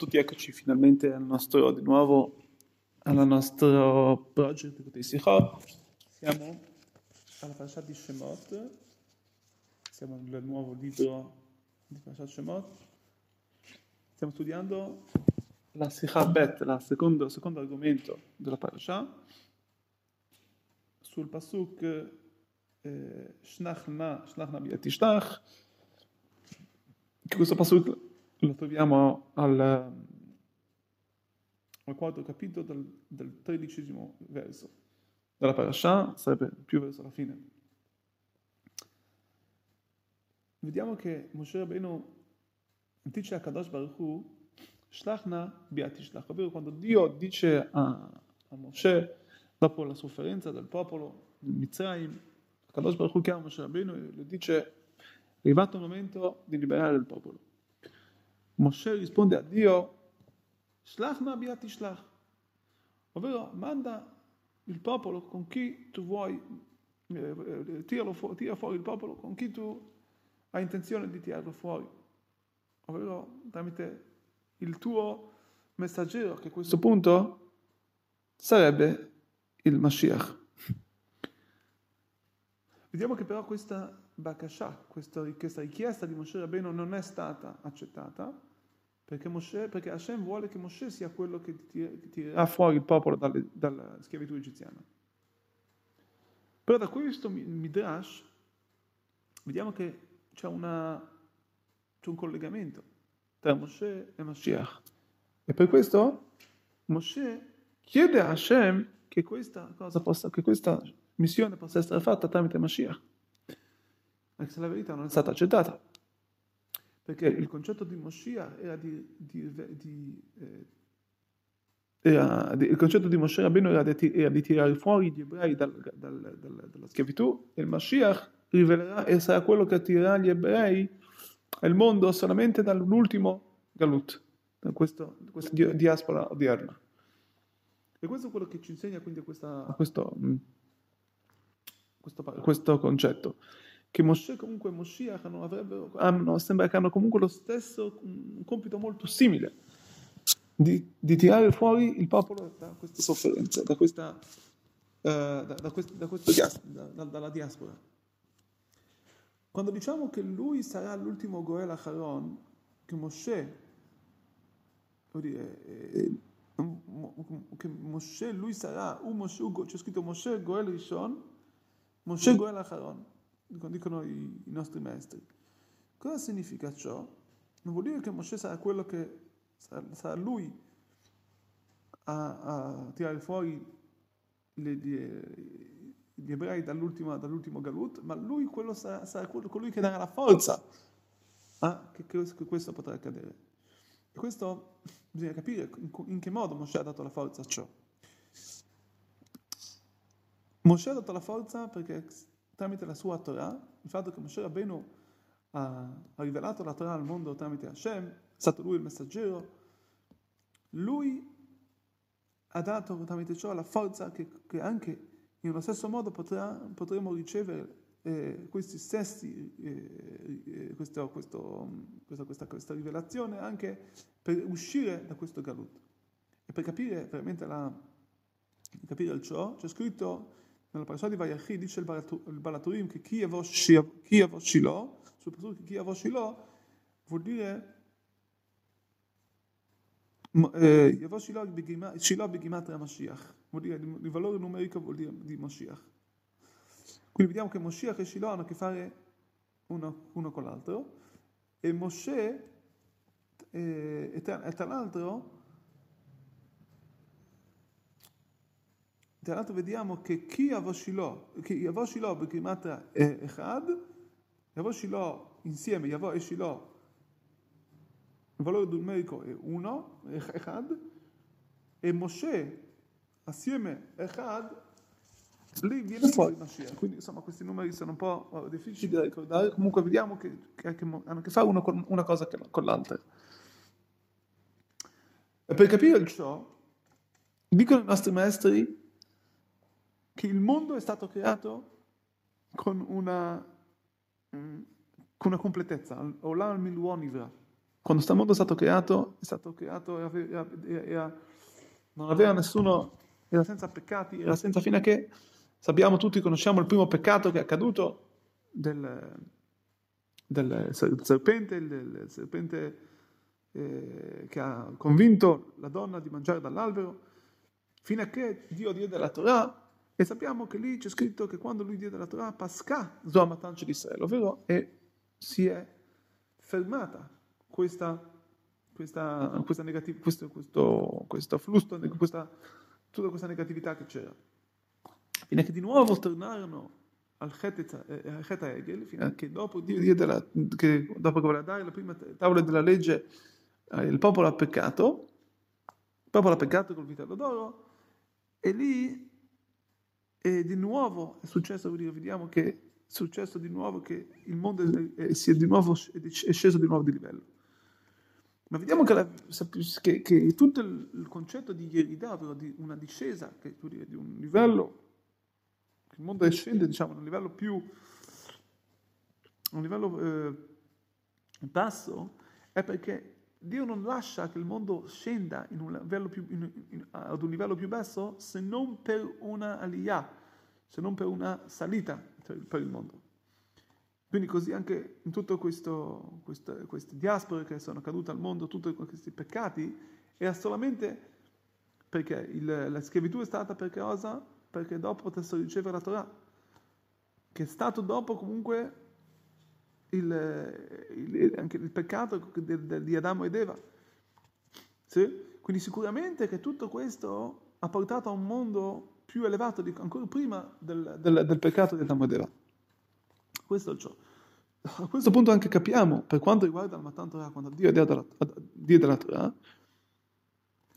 tutti, eccoci finalmente al nostro, di nuovo, al nostro project di Sichot. Siamo alla Parashat di Shemot, siamo nel nuovo libro di Parashat Shemot. Stiamo studiando la Sikha Bet, il secondo, secondo, argomento della Parashat, sul Pasuk eh, Shnach na, Shnach na Biatishtach, questo Pasuk lo troviamo al, al quarto capitolo del, del, tredicesimo verso della parasha, sarebbe più verso la fine. Vediamo che Moshe Rabbeinu dice a Kadosh Baruch Hu, Shlachna biatishlach, ovvero quando Dio dice a, a Moshe, dopo la sofferenza del popolo di Mitzrayim, Kadosh Baruch Hu chiama Moshe Rabbeinu e le dice, è arrivato il momento di liberare il popolo. Moshe risponde a Dio, Shlach Nabi Tishlach, ovvero manda il popolo con chi tu vuoi, eh, tira, fu- tira fuori il popolo con chi tu hai intenzione di tirarlo fuori, ovvero tramite il tuo messaggero, che a questo punto sarebbe il Mashiach. Vediamo che però questa Bakasha, questa richiesta di Moshe Rabbeinu non è stata accettata, perché, Moshe, perché Hashem vuole che Moshe sia quello che, tirerà fuori il popolo dalle, dalla schiavitù egiziana. Però da questo Midrash vediamo che c'è, una, c'è un collegamento tra Moshe e Mashiach. E per questo Moshe chiede a Hashem che questa, possa, che questa missione possa essere fatta tramite Mashiach. Anche se la verità non è stata accettata perché il concetto di Moshiach era di, di, di eh, era, il concetto di Moshe Rabbeinu era, era di, tirare fuori gli ebrei dal, dal, dal, dalla schiavitù e il Mashiach rivelerà e sarà quello che attirerà gli ebrei al mondo solamente dall'ultimo galut, da questo, questa diaspora odierna. E questo è quello che ci insegna quindi questa, questo, mm, questo, questo concetto che Moshe comunque Moshiach hanno, hanno, sembra che hanno comunque lo stesso, un compito molto simile, di, di tirare fuori il popolo da queste sofferenze, da questa, uh, da, da, questo, da questo da, dalla diaspora. Quando diciamo che lui sarà l'ultimo Goel Acharon, che vuol dire, eh, che Moshe, lui sarà, un Moshe, c'è scritto Moshe Goel Rishon, Moshe Goel Acharon dicono i, i nostri maestri. Cosa significa ciò? Non vuol dire che Moshe sarà quello che sarà, lui a, a, tirare fuori le, gli, gli ebrei dall'ultimo, dall'ultimo galut, ma lui quello sarà, sarà quello, colui che darà la forza a che, che questo potrà accadere. E questo bisogna capire in, in che modo Moshe ha dato la forza a ciò. Moshe ha dato la forza perché tramite la sua Torah, il fatto che Moshe Rabbeinu ha, ha rivelato la Torah al mondo tramite Hashem, è stato lui il messaggero, lui ha dato tramite ciò la forza che, che anche in uno stesso modo potrà, potremo ricevere eh, questi stessi, eh, eh, questo, questo, questa, questa, rivelazione anche per uscire da questo galut. E per capire veramente la, capire il ciò, c'è scritto nella parasha di Vayachi dice il Balaturim che chi avò Shiloh, sul passaggio chi avò Shiloh vuol dire eh, begimatria Mashiach, vuol dire il valore numerico vuol dire di Mashiach. Quindi vediamo che Moshiach e Shiloh hanno a che fare uno, uno con l'altro. E Moshe e, e e tra l'altro tra l'altro vediamo che chi Avoshilo, che Yavoshilo Bekrimatra è Echad, Yavoshilo insieme, Yavo e Shilo, il valore numerico è 1, Echad, e Moshe assieme Echad, lì viene fuori Mashiach. Quindi insomma questi numeri sono un po' difficili da ricordare, comunque vediamo che, che, che hanno a che fare una con, una cosa con l'altra. E per capire ciò, dicono i nostri maestri che il mondo è stato creato con una, mm, con una completezza, quando questo mondo è stato creato, è stato creato, era, era, era, non aveva nessuno, era senza peccati, era senza fine a che, sappiamo tutti, conosciamo il primo peccato che è accaduto del, del serpente, il serpente eh, che ha convinto la donna di mangiare dall'albero, fino a che Dio diede la Torah, e sappiamo che lì c'è scritto che quando lui diede la Torah, Pascà, Zoamatan di Israele, ovvero e si è fermata questa, questa, questa negativ- questo, questo, questo flusso, questa, tutta questa negatività che c'era. Fino a che di nuovo tornarono al Cheta Egel, fino a che dopo Dio diede la, che dopo che voleva dare la prima tavola della legge, eh, il popolo ha peccato, il popolo ha peccato col vitello d'oro, e lì e di nuovo è successo, vediamo che è successo di nuovo che il mondo è, si è, di nuovo, è sceso di nuovo di livello. Ma vediamo che, la, che, che tutto il, concetto di Yerida, ovvero di una discesa, che, di un livello, il mondo scende diciamo, a un livello più, un livello eh, basso, è perché Dio non lascia che il mondo scenda un più, in, in, ad un livello più basso se non per una aliyah, se non per una salita per il mondo. Quindi così anche in tutte queste, diaspore che sono cadute al mondo, tutti questi peccati, era solamente perché il, la schiavitù è stata per cosa? Perché dopo potessero ricevere la Torah, che è stato dopo comunque il, il, anche il peccato di, Adamo ed Eva. Sì? Quindi sicuramente che tutto questo ha portato a un mondo più elevato, di, ancora prima del, del, del peccato di Adamo ed Eva. Questo è ciò. A questo punto anche capiamo, per quanto riguarda il Matan Torah, quando Dio diede la, diede la Torah,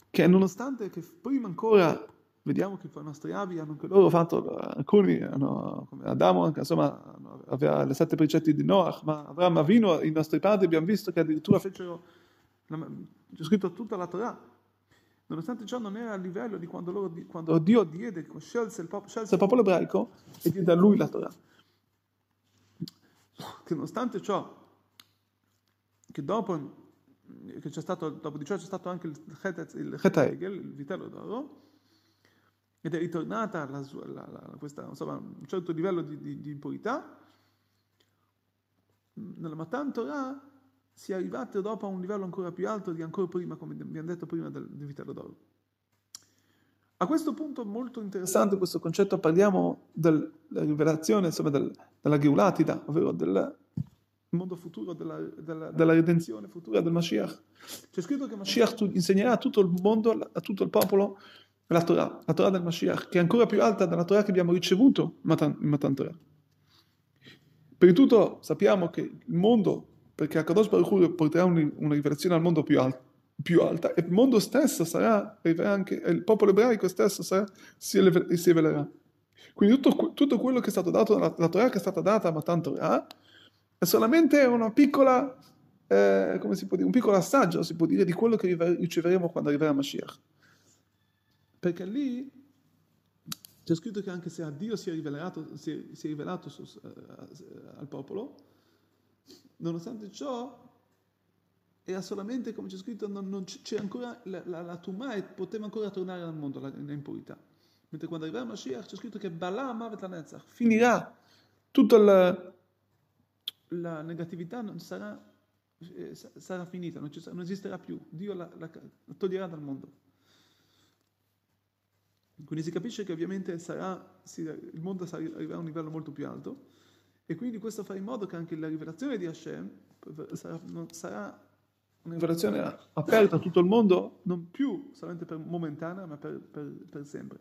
che nonostante che prima ancora vediamo che i nostri avi hanno anche loro fatto, alcuni hanno, come Adamo, anche, insomma, aveva le sette precetti di Noach, ma Avraham Avino, i nostri padri, abbiamo visto che addirittura fecero, c'è scritto tutta la Torah, nonostante ciò non era a livello di quando, loro, quando Dio diede, scelse il, popolo, scelse il popolo ebraico e diede a lui la Torah. Che nonostante ciò, che dopo che c'è stato, dopo di ciò c'è stato anche il Cheta Egel, il vitello d'oro, ed è ritornata la, la, la, questa, insomma, un certo livello di, di, di impurità, nella Matan Torah si è arrivati dopo a un livello ancora più alto di ancora prima, come abbiamo detto prima, del, del vitello d'oro. A questo punto molto interessante questo concetto, parliamo della rivelazione, insomma, del, della Geulatida, ovvero del mondo futuro, della, della, della, redenzione futura del Mashiach. C'è scritto che Mashiach insegnerà a tutto il mondo, a tutto il popolo, la Torah, la Torah del Mashiach, che è ancora più alta della Torah che abbiamo ricevuto in Matan Torah. Per il tutto sappiamo che il mondo, perché Akadosh Baruch Hu porterà una rivelazione al mondo più alto, più alta e il mondo stesso sarà, anche il popolo ebraico stesso sarà, si, si rivelerà. Quindi tutto, tutto, quello che è stato dato, la, la Torah che è stata data a Matan Torah, è solamente una piccola, eh, come si può dire, un piccolo assaggio, si può dire, di quello che riceveremo quando arriverà Mashiach. Perché lì c'è scritto che anche se a Dio si è rivelato, si è, si è rivelato su, uh, al popolo, nonostante ciò era solamente, come c'è scritto, non, non c'era ancora la, la, la Tumà e poteva ancora tornare al mondo, la, l'impurità. Mentre quando arriverà Mashiach c'è scritto che Bala Mavet la finirà tutta la, la negatività non sarà, eh, sarà finita, non, sarà, non, esisterà più, Dio la, toglierà dal mondo. Quindi si capisce che ovviamente sarà, il mondo arriverà a un livello molto più alto e quindi questo fa in modo che anche la rivelazione di Hashem sarà, sarà una rivelazione aperta a tutto il mondo, non più solamente per momentanea, ma per, per, per sempre.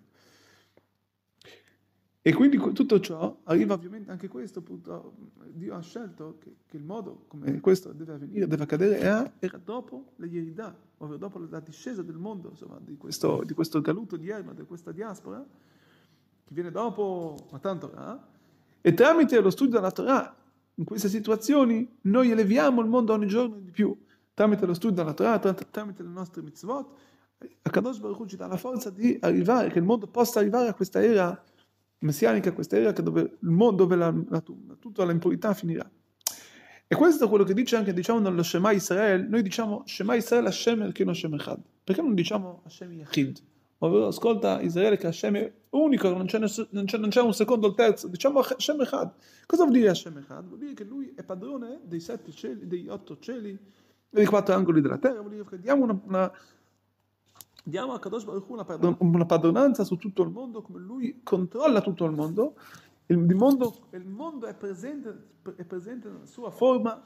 E quindi tutto ciò arriva ovviamente anche questo, appunto, Dio ha scelto che, che, il modo come questo deve avvenire, deve accadere, era, era dopo la Yerida, ovvero dopo la discesa del mondo, insomma, di questo, di questo galuto odierno, di questa diaspora, che viene dopo Matan Torah, e tramite lo studio della Torah, in queste situazioni, noi eleviamo il mondo ogni giorno di più. Tramite lo studio della Torah, tramite le nostre mitzvot, Akadosh Baruch Hu ci dà la forza di arrivare, che il mondo possa arrivare a questa era messianica, questa era dove il mondo, dove la, la, tutta l'impurità finirà. E questo è quello che dice anche, diciamo, nello Shema Israel, noi diciamo Shema Israel Hashem Elkino Hashem Echad. Perché non diciamo Hashem Yachid? Ovvero, ascolta Israele che Hashem è unico, non c'è, non, c'è, non c'è, un secondo o il terzo, diciamo Hashem Echad. Cosa vuol dire Hashem Echad? Vuol dire che lui è padrone dei sette cieli, degli otto cieli, dei quattro angoli della terra, vuol dire che diamo una, una diamo a Kadosh Baruch una, una padronanza su tutto il mondo, come lui controlla tutto il mondo, il mondo, il mondo è, presente, è, presente, nella sua forma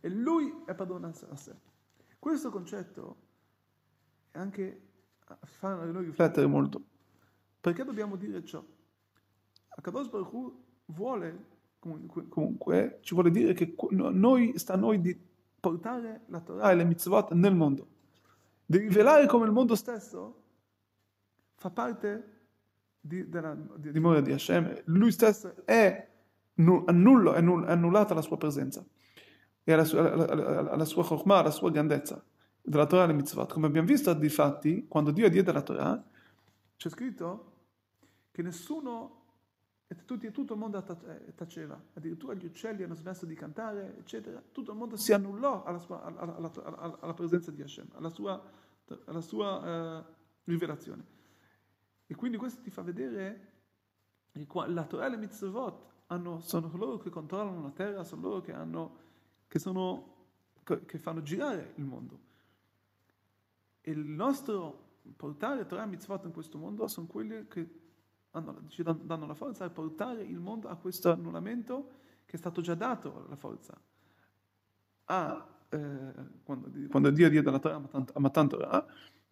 e lui è padrone a sé. Questo concetto è anche fa noi riflettere molto. Perché dobbiamo dire ciò? Akadosh Baruch Hu vuole, comunque, comunque, ci vuole dire che noi, sta a noi di portare la Torah e le mitzvot nel mondo. Di rivelare come il mondo stesso? Fa parte di, della di, dimora di Hashem, lui stesso è annullo, è annullata la sua presenza. E alla sua, alla, alla sua chokmah, alla sua grandezza. Della Torah e le mitzvot. Come abbiamo visto, di fatti, quando Dio diede la Torah, c'è scritto che nessuno, tutti, tutto il mondo taceva, addirittura gli uccelli hanno smesso di cantare, eccetera, tutto il mondo si annullò alla, sua, alla, alla, alla presenza di Hashem, alla sua, alla sua uh, rivelazione. E quindi questo ti fa vedere che la Torah e le mitzvot hanno, sono coloro che controllano la terra, sono loro che, hanno, che, sono, che fanno girare il mondo. E il nostro portare Torah e mitzvot in questo mondo sono quelli che hanno, ci danno la forza a portare il mondo a questo annullamento che è stato già dato la forza. A, eh, quando, quando, Dio diede la Torah a Matan Torah,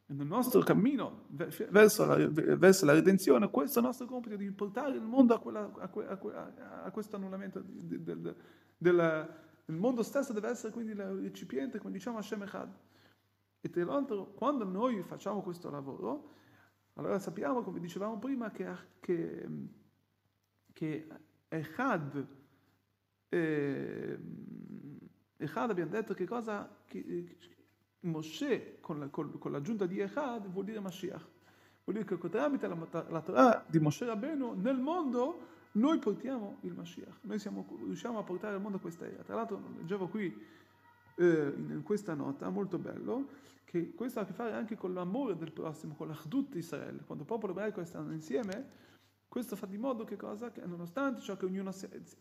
nel nostro cammino verso la, verso la, redenzione, questo è il nostro compito di portare il mondo a, quella, a, a, a questo annullamento del, del, del, il mondo stesso deve essere quindi il recipiente, come diciamo Hashem Echad. E tra l'altro, quando noi facciamo questo lavoro, allora sappiamo, come dicevamo prima, che, che, che Echad, eh, Echad abbiamo detto che cosa? Che, Moshe con, la, con, con l'aggiunta di Echad vuol dire Mashiach. Vuol dire che tramite la, la Torah di Moshe Rabbeinu nel mondo noi portiamo il Mashiach. Noi siamo, riusciamo a portare al mondo questa era. Tra l'altro leggevo qui eh, in questa nota, molto bello, che questo ha a che fare anche con l'amore del prossimo, con l'Achdut di Israele. Quando il popolo ebraico stanno insieme, questo fa di modo che cosa? Che nonostante ciò che ognuno,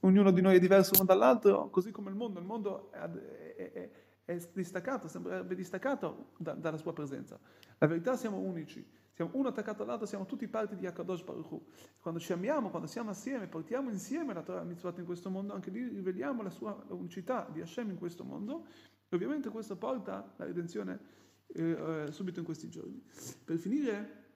ognuno di noi è diverso uno dall'altro, così come il mondo, il mondo è, è, è è distaccato, sembrerebbe distaccato da, dalla sua presenza. La verità siamo unici, siamo uno attaccato all'altro, siamo tutti parte di Akadosh Baruch Hu. Quando ci amiamo, quando siamo assieme, portiamo insieme la Torah Mitzvot in questo mondo, anche lì riveliamo la sua unicità di Hashem in questo mondo, e ovviamente questo porta la redenzione eh, eh, subito in questi giorni. Per finire,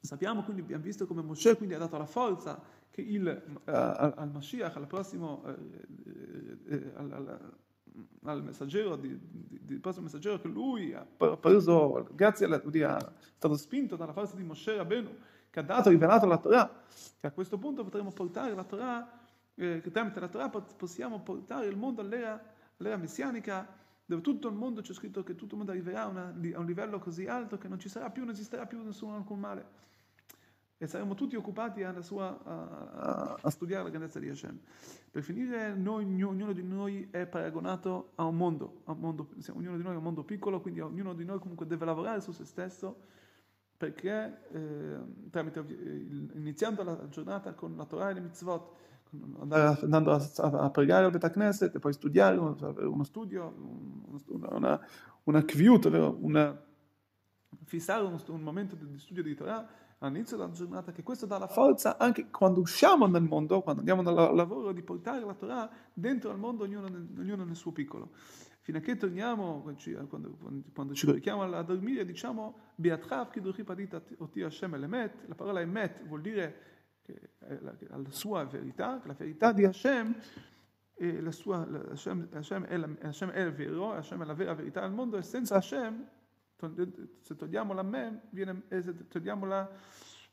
sappiamo quindi, abbiamo visto come Moshe quindi ha dato la forza che il, uh, al, al Mashiach, al prossimo, uh, uh, al, al al messaggero, di, di, di prossimo messaggero che lui ha preso, grazie a lui, è stato spinto dalla forza di Moshe Rabbeinu, che ha dato, rivelato la Torah, che a questo punto potremo portare la Torah, eh, che tramite la Torah possiamo portare il mondo all'era, all'era messianica, dove tutto il mondo c'è scritto che tutto il mondo arriverà a, una, a un livello così alto che non ci sarà più, non esisterà più nessuno alcun male e saremo tutti occupati sua, a, a, studiare la grandezza di Hashem. Per finire, noi, ognuno di noi è paragonato a un mondo, a un mondo ognuno di noi è un mondo piccolo, quindi ognuno di noi comunque deve lavorare su se stesso perché eh, tramite, iniziando la giornata con la Torah e le mitzvot, andando a, a, pregare al Betacneset e poi studiare, uno studio, una, kviut, una, fissare un, un momento di studio di Torah all'inizio della giornata, che questo dà la forza anche quando usciamo nel mondo, quando andiamo al lavoro, di portare la Torah dentro al mondo, ognuno, ognuno nel suo piccolo. Fino a che torniamo, quando, quando ci richiamo a dormire, diciamo, Beatrav kiduchi padita oti Hashem elemet, la parola emet vuol dire che la, la sua verità, che la verità di Hashem, e la sua, Hashem, Hashem, è la, Hashem è il vero, Hashem è la vera verità del mondo, e senza Hashem se togliamo la mem, viene, se togliamo la,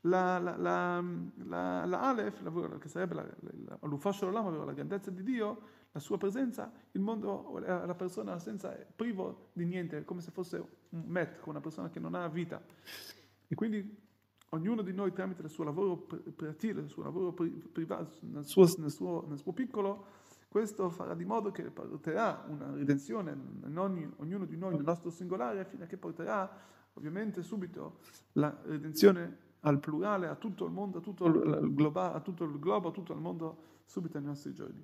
la, la, la, la, la Aleph, che sarebbe la, la, l'ufascio dell'uomo, la grandezza di Dio, la sua presenza, il mondo, la persona senza, è privo di niente, è come se fosse un met, una persona che non ha vita. E quindi ognuno di noi tramite il suo lavoro pratico, il suo lavoro privato, nel suo, nel suo, nel suo piccolo, questo farà di modo che porterà una redenzione in ogni, ognuno di noi nel nostro singolare, fino a che porterà ovviamente subito la redenzione al plurale, a tutto il mondo, a tutto il, globo, a tutto il globo, a tutto il mondo subito nei nostri giorni.